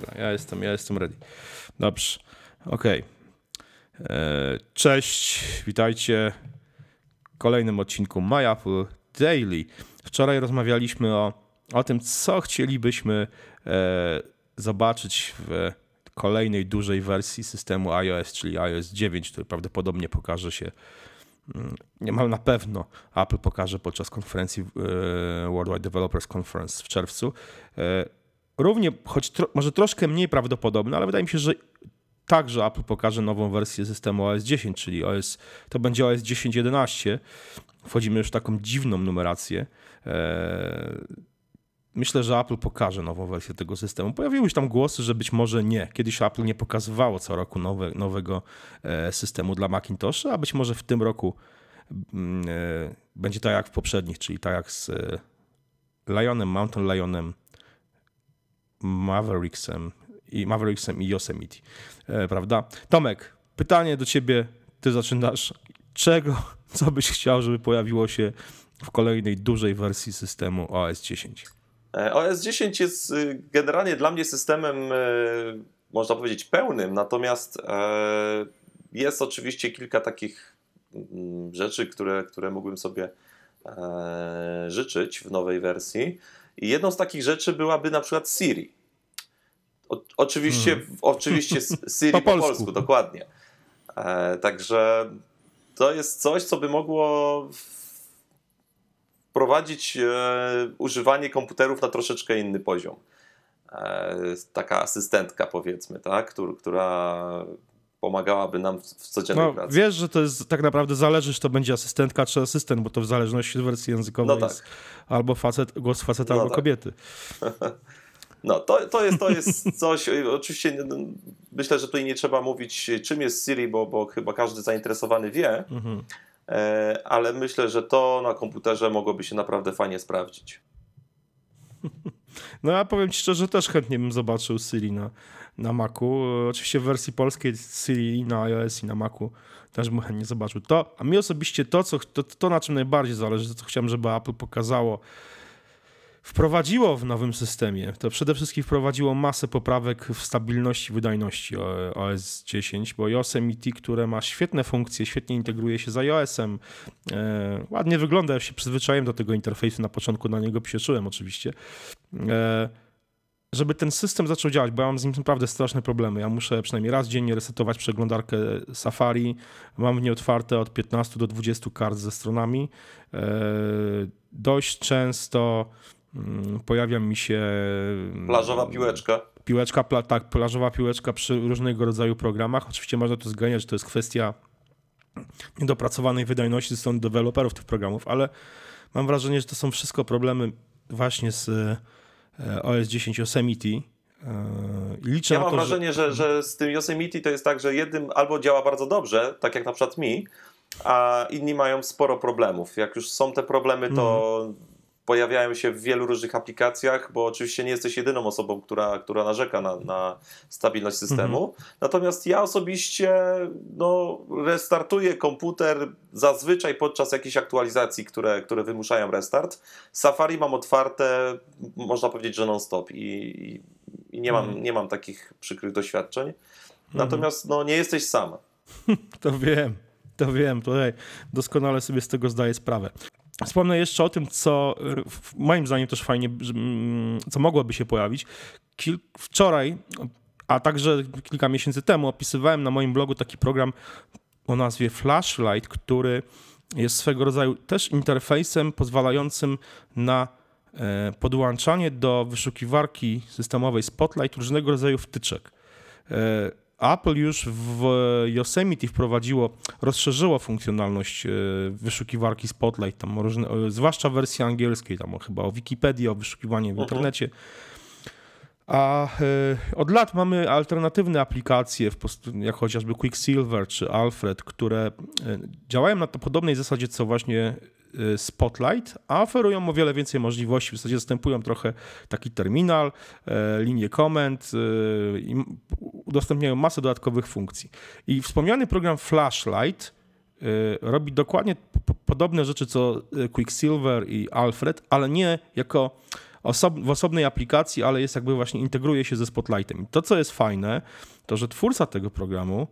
Dobra, ja jestem, ja jestem ready. Dobrze, okej. Okay. Cześć, witajcie w kolejnym odcinku My Apple Daily. Wczoraj rozmawialiśmy o, o tym, co chcielibyśmy e, zobaczyć w kolejnej dużej wersji systemu iOS, czyli iOS 9, który prawdopodobnie pokaże się mm, niemal na pewno Apple pokaże podczas konferencji e, Worldwide Developers Conference w czerwcu. E, równie, choć tro, może troszkę mniej prawdopodobne, ale wydaje mi się, że także Apple pokaże nową wersję systemu OS 10, czyli OS, to będzie OS 10.11. Wchodzimy już w taką dziwną numerację. E, myślę, że Apple pokaże nową wersję tego systemu. Pojawiły się tam głosy, że być może nie. Kiedyś Apple nie pokazywało co roku nowe, nowego e, systemu dla Macintosha, a być może w tym roku mm, e, będzie tak jak w poprzednich, czyli tak jak z Lionem, Mountain Lionem, Mavericksem i Mavericksem i Yosemite, prawda? Tomek, pytanie do ciebie, ty zaczynasz. Czego, co byś chciał, żeby pojawiło się w kolejnej dużej wersji systemu OS 10? E, OS 10 jest y, generalnie dla mnie systemem, y, można powiedzieć, pełnym, natomiast e, jest oczywiście kilka takich mm, rzeczy, które, które mógłbym sobie e, życzyć w nowej wersji. I jedną z takich rzeczy byłaby na przykład Siri. O, oczywiście, hmm. oczywiście Siri po, po polsku. polsku, dokładnie. Także to jest coś, co by mogło wprowadzić e, używanie komputerów na troszeczkę inny poziom. E, taka asystentka, powiedzmy, tak? Która, która pomagałaby nam w, w codziennej no, pracy. Wiesz, że to jest tak naprawdę zależy, czy to będzie asystentka czy asystent, bo to w zależności od wersji językowej no tak. jest albo facet, głos faceta, no albo tak. kobiety. No, to, to, jest, to jest coś, oczywiście myślę, że tutaj nie trzeba mówić, czym jest Siri, bo, bo chyba każdy zainteresowany wie, mhm. E, ale myślę, że to na komputerze mogłoby się naprawdę fajnie sprawdzić. No ja powiem ci szczerze, też chętnie bym zobaczył Siri na, na Macu. Oczywiście w wersji polskiej Siri na iOS i na Macu też bym chętnie zobaczył. To, a mi osobiście to, co, to, to na czym najbardziej zależy, to co chciałem, żeby Apple pokazało wprowadziło w nowym systemie, to przede wszystkim wprowadziło masę poprawek w stabilności wydajności OS 10, bo Yosemite, które ma świetne funkcje, świetnie integruje się z iOS-em, e, ładnie wygląda, ja się przyzwyczaiłem do tego interfejsu, na początku na niego psieszyłem oczywiście, żeby ten system zaczął działać, bo ja mam z nim naprawdę straszne problemy. Ja muszę przynajmniej raz dziennie resetować przeglądarkę Safari. Mam w niej otwarte od 15 do 20 kart ze stronami. E, dość często Mm, pojawia mi się. Mm, plażowa piłeczka. Piłeczka, pla, tak, plażowa piłeczka przy różnego rodzaju programach. Oczywiście można to zganiać, to jest kwestia niedopracowanej wydajności ze strony deweloperów tych programów, ale mam wrażenie, że to są wszystko problemy właśnie z e, OS 10 Yosemite. E, liczę ja mam to, wrażenie, że... że... Że, z tym Yosemite to jest tak, że jednym albo działa bardzo dobrze, tak jak na przykład mi, a inni mają sporo problemów. Jak już są te problemy, to mm pojawiają się w wielu różnych aplikacjach, bo oczywiście nie jesteś jedyną osobą, która, która narzeka na, na stabilność systemu. Mhm. Natomiast ja osobiście no, restartuję komputer zazwyczaj podczas jakichś aktualizacji, które, które wymuszają restart. Safari mam otwarte, można powiedzieć, że non-stop i, i nie, mam, mhm. nie mam takich przykrych doświadczeń. Mhm. Natomiast no, nie jesteś sam. To wiem, to wiem, tutaj doskonale sobie z tego zdaję sprawę. Wspomnę jeszcze o tym, co moim zdaniem też fajnie, mm, co mogłoby się pojawić. Kil wczoraj, a także kilka miesięcy temu opisywałem na moim blogu taki program o nazwie Flashlight, który jest swego rodzaju też interfejsem pozwalającym na e, podłączanie do wyszukiwarki systemowej Spotlight różnego rodzaju wtyczek. E, Apple już w Yosemite wprowadziło, rozszerzyło funkcjonalność e, wyszukiwarki Spotlight, tam różne, zwłaszcza w wersji angielskiej, tam chyba o Wikipedii, o wyszukiwanie w mhm. internecie. A e, od lat mamy alternatywne aplikacje, jak chociażby Quicksilver czy Alfred, które e, działają na to podobnej zasadzie, co właśnie Spotlight, a oferują o wiele więcej możliwości. W zasadzie zastępują trochę taki terminal, e, linię komend y, i udostępniają masę dodatkowych funkcji. I wspomniany program Flashlight y, robi dokładnie podobne rzeczy co Quicksilver i Alfred, ale nie jako osob w osobnej aplikacji, ale jest jakby właśnie integruje się ze Spotlightem. I to, co jest fajne, to że twórca tego programu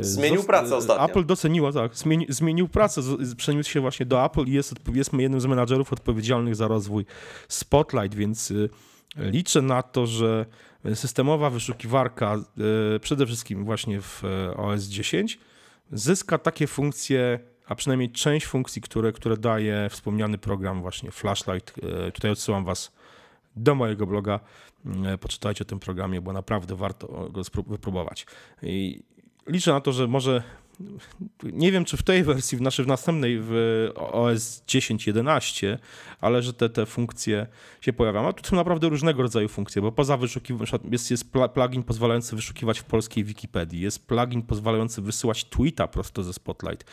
Zmienił pracę ostatnio. Apple doceniło, tak, zmieni, zmienił pracę, przeniósł się właśnie do Apple i jest, jest jednym z menadżerów odpowiedzialnych za rozwój Spotlight, więc y, liczę na to, że systemowa wyszukiwarka y, przede wszystkim właśnie w e, OS 10 zyska takie funkcje, a przynajmniej część funkcji, które, które daje wspomniany program właśnie Flashlight. E, tutaj odsyłam was do mojego bloga. E, poczytajcie o tym programie, bo naprawdę warto go wypróbować. I liczę na to, że może nie wiem, czy w tej wersji, w naszej w następnej, w OS 10.11, ale że te, te funkcje się pojawiają. A tu są naprawdę różnego rodzaju funkcje, bo poza wyszukiwaniem, jest, jest plugin pozwalający wyszukiwać w polskiej Wikipedii, jest plugin pozwalający wysyłać tweeta prosto ze Spotlight,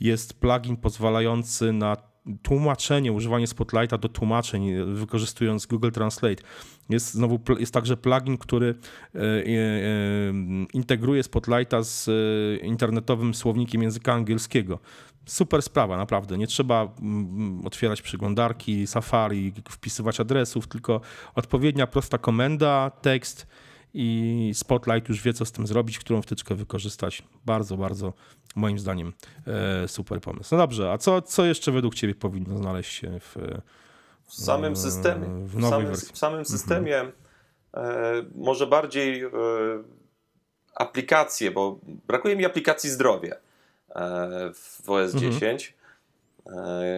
jest plugin pozwalający na tłumaczenie, używanie Spotlighta do tłumaczeń, wykorzystując Google Translate. Jest znowu jest także plugin, który e, e, e, integruje Spotlighta z internetowym słownikiem języka angielskiego. Super sprawa, naprawdę. Nie trzeba otwierać przeglądarki, Safari, wpisywać adresów, tylko odpowiednia prosta komenda, tekst i Spotlight już wie, co z tym zrobić, którą wtyczkę wykorzystać. Bardzo, bardzo moim zdaniem e, super pomysł. No dobrze, a co, co jeszcze według Ciebie powinno znaleźć się w, w samym systemie? W, w samym, w samym systemie mhm. e, może bardziej e, aplikacje, bo brakuje mi aplikacji zdrowie e, w OS 10. Mhm.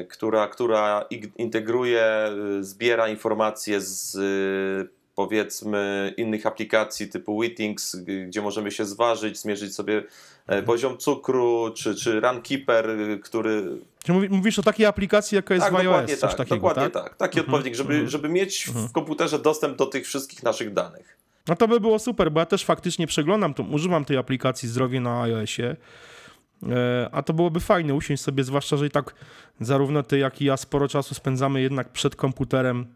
Która, która integruje, zbiera informacje z powiedzmy innych aplikacji typu Wittings, gdzie możemy się zważyć, zmierzyć sobie e, mhm. poziom cukru, czy, czy Runkeeper, który... Czy mówisz o takiej aplikacji, jaka jest tak, w iOS? Dokładnie tak, takiego, dokładnie tak. tak. Taki mhm. odpowiednik, żeby, mhm. żeby mieć w komputerze dostęp do tych wszystkich naszych danych. No to by było super, bo ja też faktycznie przeglądam, to, używam tej aplikacji Zdrowie na iOSie, e, a to byłoby fajne usiąść sobie, zwłaszcza, że i tak zarówno ty, jak i ja sporo czasu spędzamy jednak przed komputerem,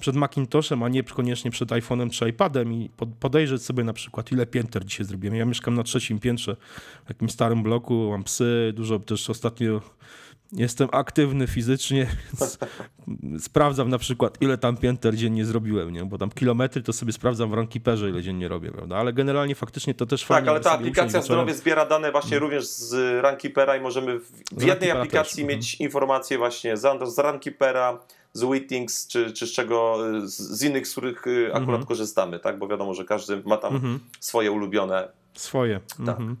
przed Macintoshem, a nie koniecznie przed iPhone'em czy iPadem i podejrzeć sobie na przykład, ile pięter dzisiaj zrobiłem. Ja mieszkam na trzecim piętrze, w jakimś starym bloku, mam psy, dużo też ostatnio jestem aktywny fizycznie, więc sprawdzam na przykład, ile tam pięter dziennie zrobiłem, nie? bo tam kilometry to sobie sprawdzam w Runkeeperze, ile dziennie robię, prawda? Ale generalnie faktycznie to też tak, fajnie. Tak, ale ta aplikacja zdrowie zbiera dane właśnie hmm. również z Runkeepera i możemy w, w jednej aplikacji też. mieć hmm. informacje właśnie z, z Runkeepera, z Wittings, czy, czy z czego, z, innych, z których y, akurat mhm. korzystamy, tak? Bo wiadomo, że każdy ma tam mhm. swoje ulubione. Swoje. Tak. Mhm.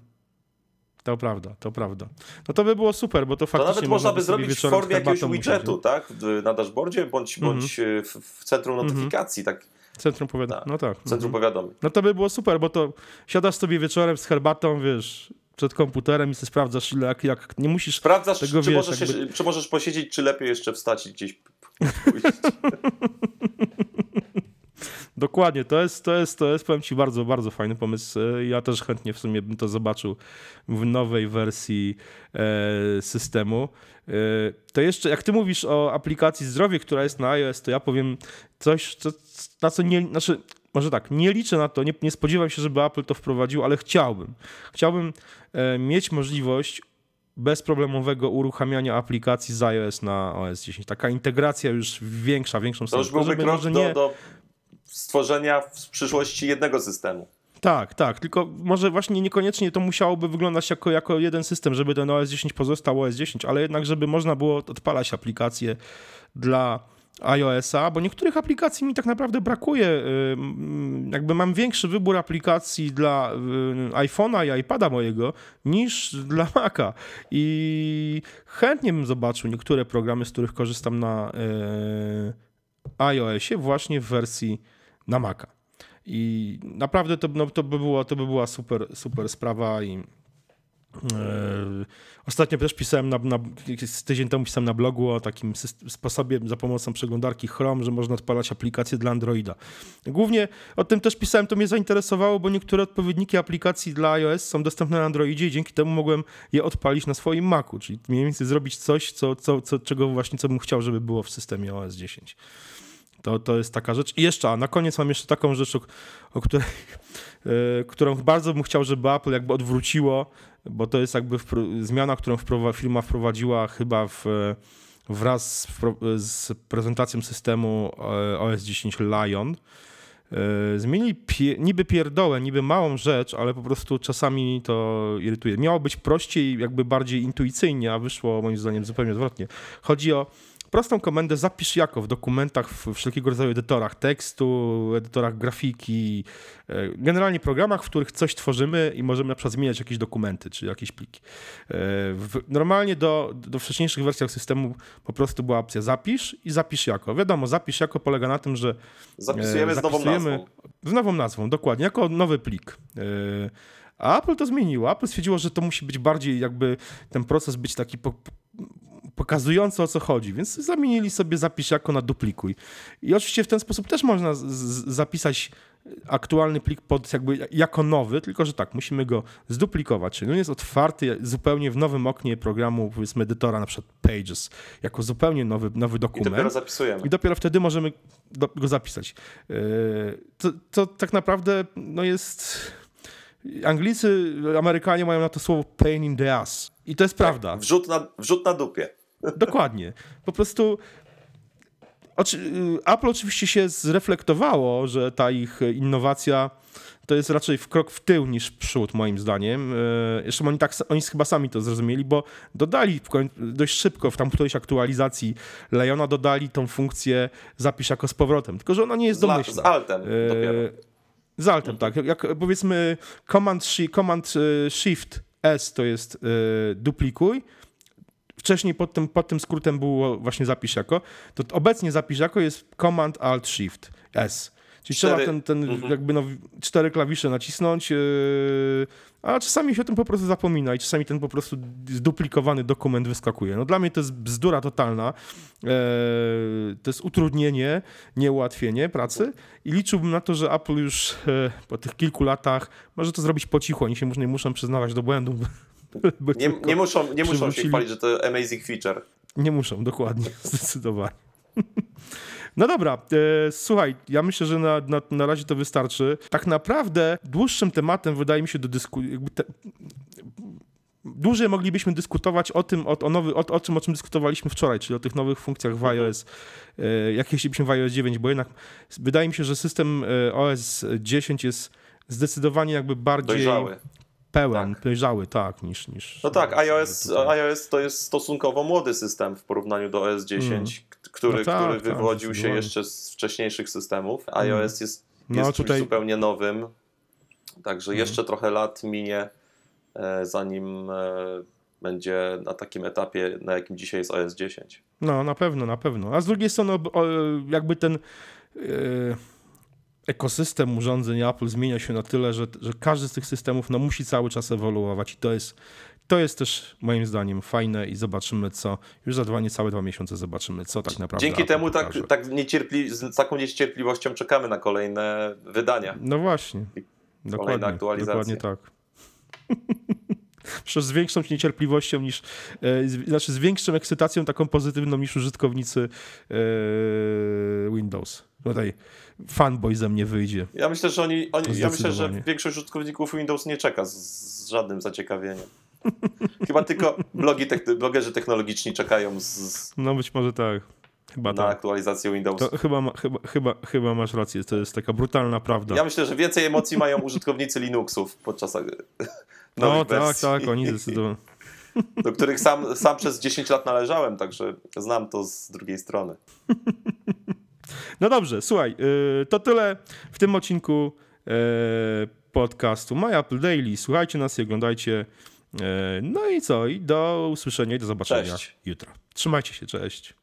To prawda, to prawda. No to by było super, bo to faktycznie... To nawet można by zrobić w formie jakiegoś widgetu, tak? Na dashboardzie, bądź, mhm. bądź y, w, centrum mhm. notyfikacji, tak? Centrum powiadomień, tak. no tak. Centrum mhm. powiadomień. No to by było super, bo to siadasz sobie wieczorem z herbatą, wiesz, przed komputerem i sobie sprawdzasz, jak, jak nie musisz Sprawdzasz, tego, czy, wiesz, możesz jakby... czy możesz posiedzieć, czy lepiej jeszcze wstać i gdzieś Dokładnie, to jest, to jest, to jest, powiem Ci, bardzo, bardzo fajny pomysł. Ja też chętnie w sumie bym to zobaczył w nowej wersji e, systemu. E, to jeszcze, jak Ty mówisz o aplikacji zdrowie, która jest na iOS, to ja powiem coś, co, na co nie, znaczy, może tak, nie liczę na to, nie, nie spodziewam się, żeby Apple to wprowadził, ale chciałbym. Chciałbym e, mieć możliwość bezproblemowego uruchamiania aplikacji z iOS na OS 10. Taka integracja już większa, większą To już byłby krok do, nie... do stworzenia w przyszłości jednego systemu. Tak, tak, tylko może właśnie niekoniecznie to musiałoby wyglądać jako, jako jeden system, żeby ten OS 10 pozostał OS 10, ale jednak, żeby można było odpalać aplikacje dla iOS-a, bo niektórych aplikacji mi tak naprawdę brakuje. Y, jakby mam większy wybór aplikacji dla y, iPhone'a i iPada mojego niż dla Maca. I chętnie bym zobaczył niektóre programy, z których korzystam na y, iOSie, właśnie w wersji na Maca. I naprawdę to, no, to, by, było, to by była super, super sprawa i ostatnio też pisałem na, na, tydzień temu pisałem na blogu o takim sposobie za pomocą przeglądarki Chrome, że można odpalać aplikacje dla Androida. Głównie o tym też pisałem, to mnie zainteresowało, bo niektóre odpowiedniki aplikacji dla iOS są dostępne na Androidzie i dzięki temu mogłem je odpalić na swoim Macu, czyli mniej więcej zrobić coś, co, co, co, czego właśnie co bym chciał, żeby było w systemie OS 10. To, to jest taka rzecz. I jeszcze, a na koniec mam jeszcze taką rzecz, o, której, yy, którą bardzo bym chciał, żeby Apple jakby odwróciło bo to jest jakby zmiana, którą wprowa firma wprowadziła chyba w wraz z, z prezentacją systemu OS 10 Lion E, zmienili pie, niby pierdołę, niby małą rzecz, ale po prostu czasami to irytuje. Miało być prościej, jakby bardziej intuicyjnie, a wyszło moim zdaniem zupełnie odwrotnie. Chodzi o prostą komendę zapisz jako w dokumentach, w wszelkiego rodzaju edytorach tekstu, edytorach grafiki, e, generalnie programach, w których coś tworzymy i możemy na przykład zmieniać jakieś dokumenty czy jakieś pliki. E, normalnie do, do wcześniejszych wersjach systemu po prostu była opcja zapisz i zapisz jako. Wiadomo, zapisz jako polega na tym, że zapisujemy z nową nazwą. Z nową nazwą, dokładnie, jako nowy plik. E, a Apple to zmieniło. Apple stwierdziło, że to musi być bardziej jakby ten proces być taki po, pokazujący o co chodzi, więc zamienili sobie zapisz jako na duplikuj. I oczywiście w ten sposób też można zapisać aktualny plik pod jakby jako nowy, tylko że tak, musimy go zduplikować, czyli on jest otwarty zupełnie w nowym oknie programu, powiedzmy edytora, na przykład Pages, jako zupełnie nowy, nowy dokument. I dopiero zapisujemy. I dopiero wtedy możemy go zapisać. Yy, to, to tak naprawdę no jest... Anglicy, Amerykanie mają na to słowo pain in the ass. I to jest tak, prawda. Wrzut na, wrzut na dupie. Dokładnie. Po prostu Apple oczywiście się zreflektowało, że ta ich innowacja to jest raczej w krok w tył niż w przód, moim zdaniem. E, Zresztą oni, tak, oni chyba sami to zrozumieli, bo dodali dość szybko w tam którejś aktualizacji Leona dodali tą funkcję zapisz jako z powrotem, tylko że ona nie jest domyślna. Z, z altem e, dopiero. Z altem, tak. Jak powiedzmy command, command shift S to jest duplikuj, wcześniej pod tym, pod tym skrótem było właśnie zapisz jako, to obecnie zapisz jako jest Command Alt Shift S. Czyli cztery. trzeba ten, ten mhm. jakby no, cztery klawisze nacisnąć, yy, a czasami się o tym po prostu zapomina i czasami ten po prostu zduplikowany dokument wyskakuje. No dla mnie to jest bzdura totalna, yy, to jest utrudnienie, nie ułatwienie pracy i liczyłbym na to, że Apple już yy, po tych kilku latach może to zrobić po cichu, oni się nie muszą przyznawać do błędów, nie, nie, muszą, nie muszą się chwalić, że to amazing feature. Nie muszą, dokładnie, zdecydowanie. No dobra, e, słuchaj, ja myślę, że na, na, na razie to wystarczy. Tak naprawdę dłuższym tematem wydaje mi się do dyskusji. Dłużej moglibyśmy dyskutować o tym, o, o, nowy, o, o, czym, o czym dyskutowaliśmy wczoraj, czyli o tych nowych funkcjach w iOS, e, jak jeździliśmy w iOS 9, bo jednak wydaje mi się, że system e, OS 10 jest zdecydowanie jakby bardziej Dojrzały pełen, tak. dojrzały, tak, niż... niż no tak, iOS, iOS to jest stosunkowo młody system w porównaniu do OS 10, mm. który, no tak, który tak, wywodził się jeszcze z wcześniejszych systemów. Mm. iOS jest, no jest tutaj... zupełnie nowym, także mm. jeszcze trochę lat minie, e, zanim e, będzie na takim etapie, na jakim dzisiaj jest OS 10. No, na pewno, na pewno. A z drugiej strony jakby ten... Yy ekosystem urządzeń Apple zmienia się na tyle, że, że każdy z tych systemów no, musi cały czas ewoluować i to jest, to jest też moim zdaniem fajne i zobaczymy co, już za dwa, niecałe dwa miesiące zobaczymy co tak naprawdę Dzięki Apple temu tak, tak niecierpli, z taką niecierpliwością czekamy na kolejne wydania. No właśnie, dokładnie, dokładnie tak. Z większą niecierpliwością niż, e, z, znaczy z większą ekscytacją taką pozytywną niż użytkownicy e, Windows. Tutaj fanboy ze mnie wyjdzie. Ja myślę, że oni, oni ja myślę, że większość użytkowników Windows nie czeka z, z żadnym zaciekawieniem. Chyba tylko blogi blogerzy technologiczni czekają z, No być może tak. Chyba na tak. aktualizację Windows. To chyba, ma, chyba, chyba, chyba masz rację, to jest taka brutalna prawda. Ja myślę, że więcej emocji mają użytkownicy Linuxów podczas no tak, tak, oni zdecydowanie. Do których sam, sam przez 10 lat należałem, także znam to z drugiej strony. No dobrze, słuchaj, y, to tyle w tym odcinku y, podcastu My Apple Daily. Słuchajcie nas i oglądajcie. Y, no i co? I do usłyszenia i do zobaczenia cześć. jutro. Trzymajcie się, cześć.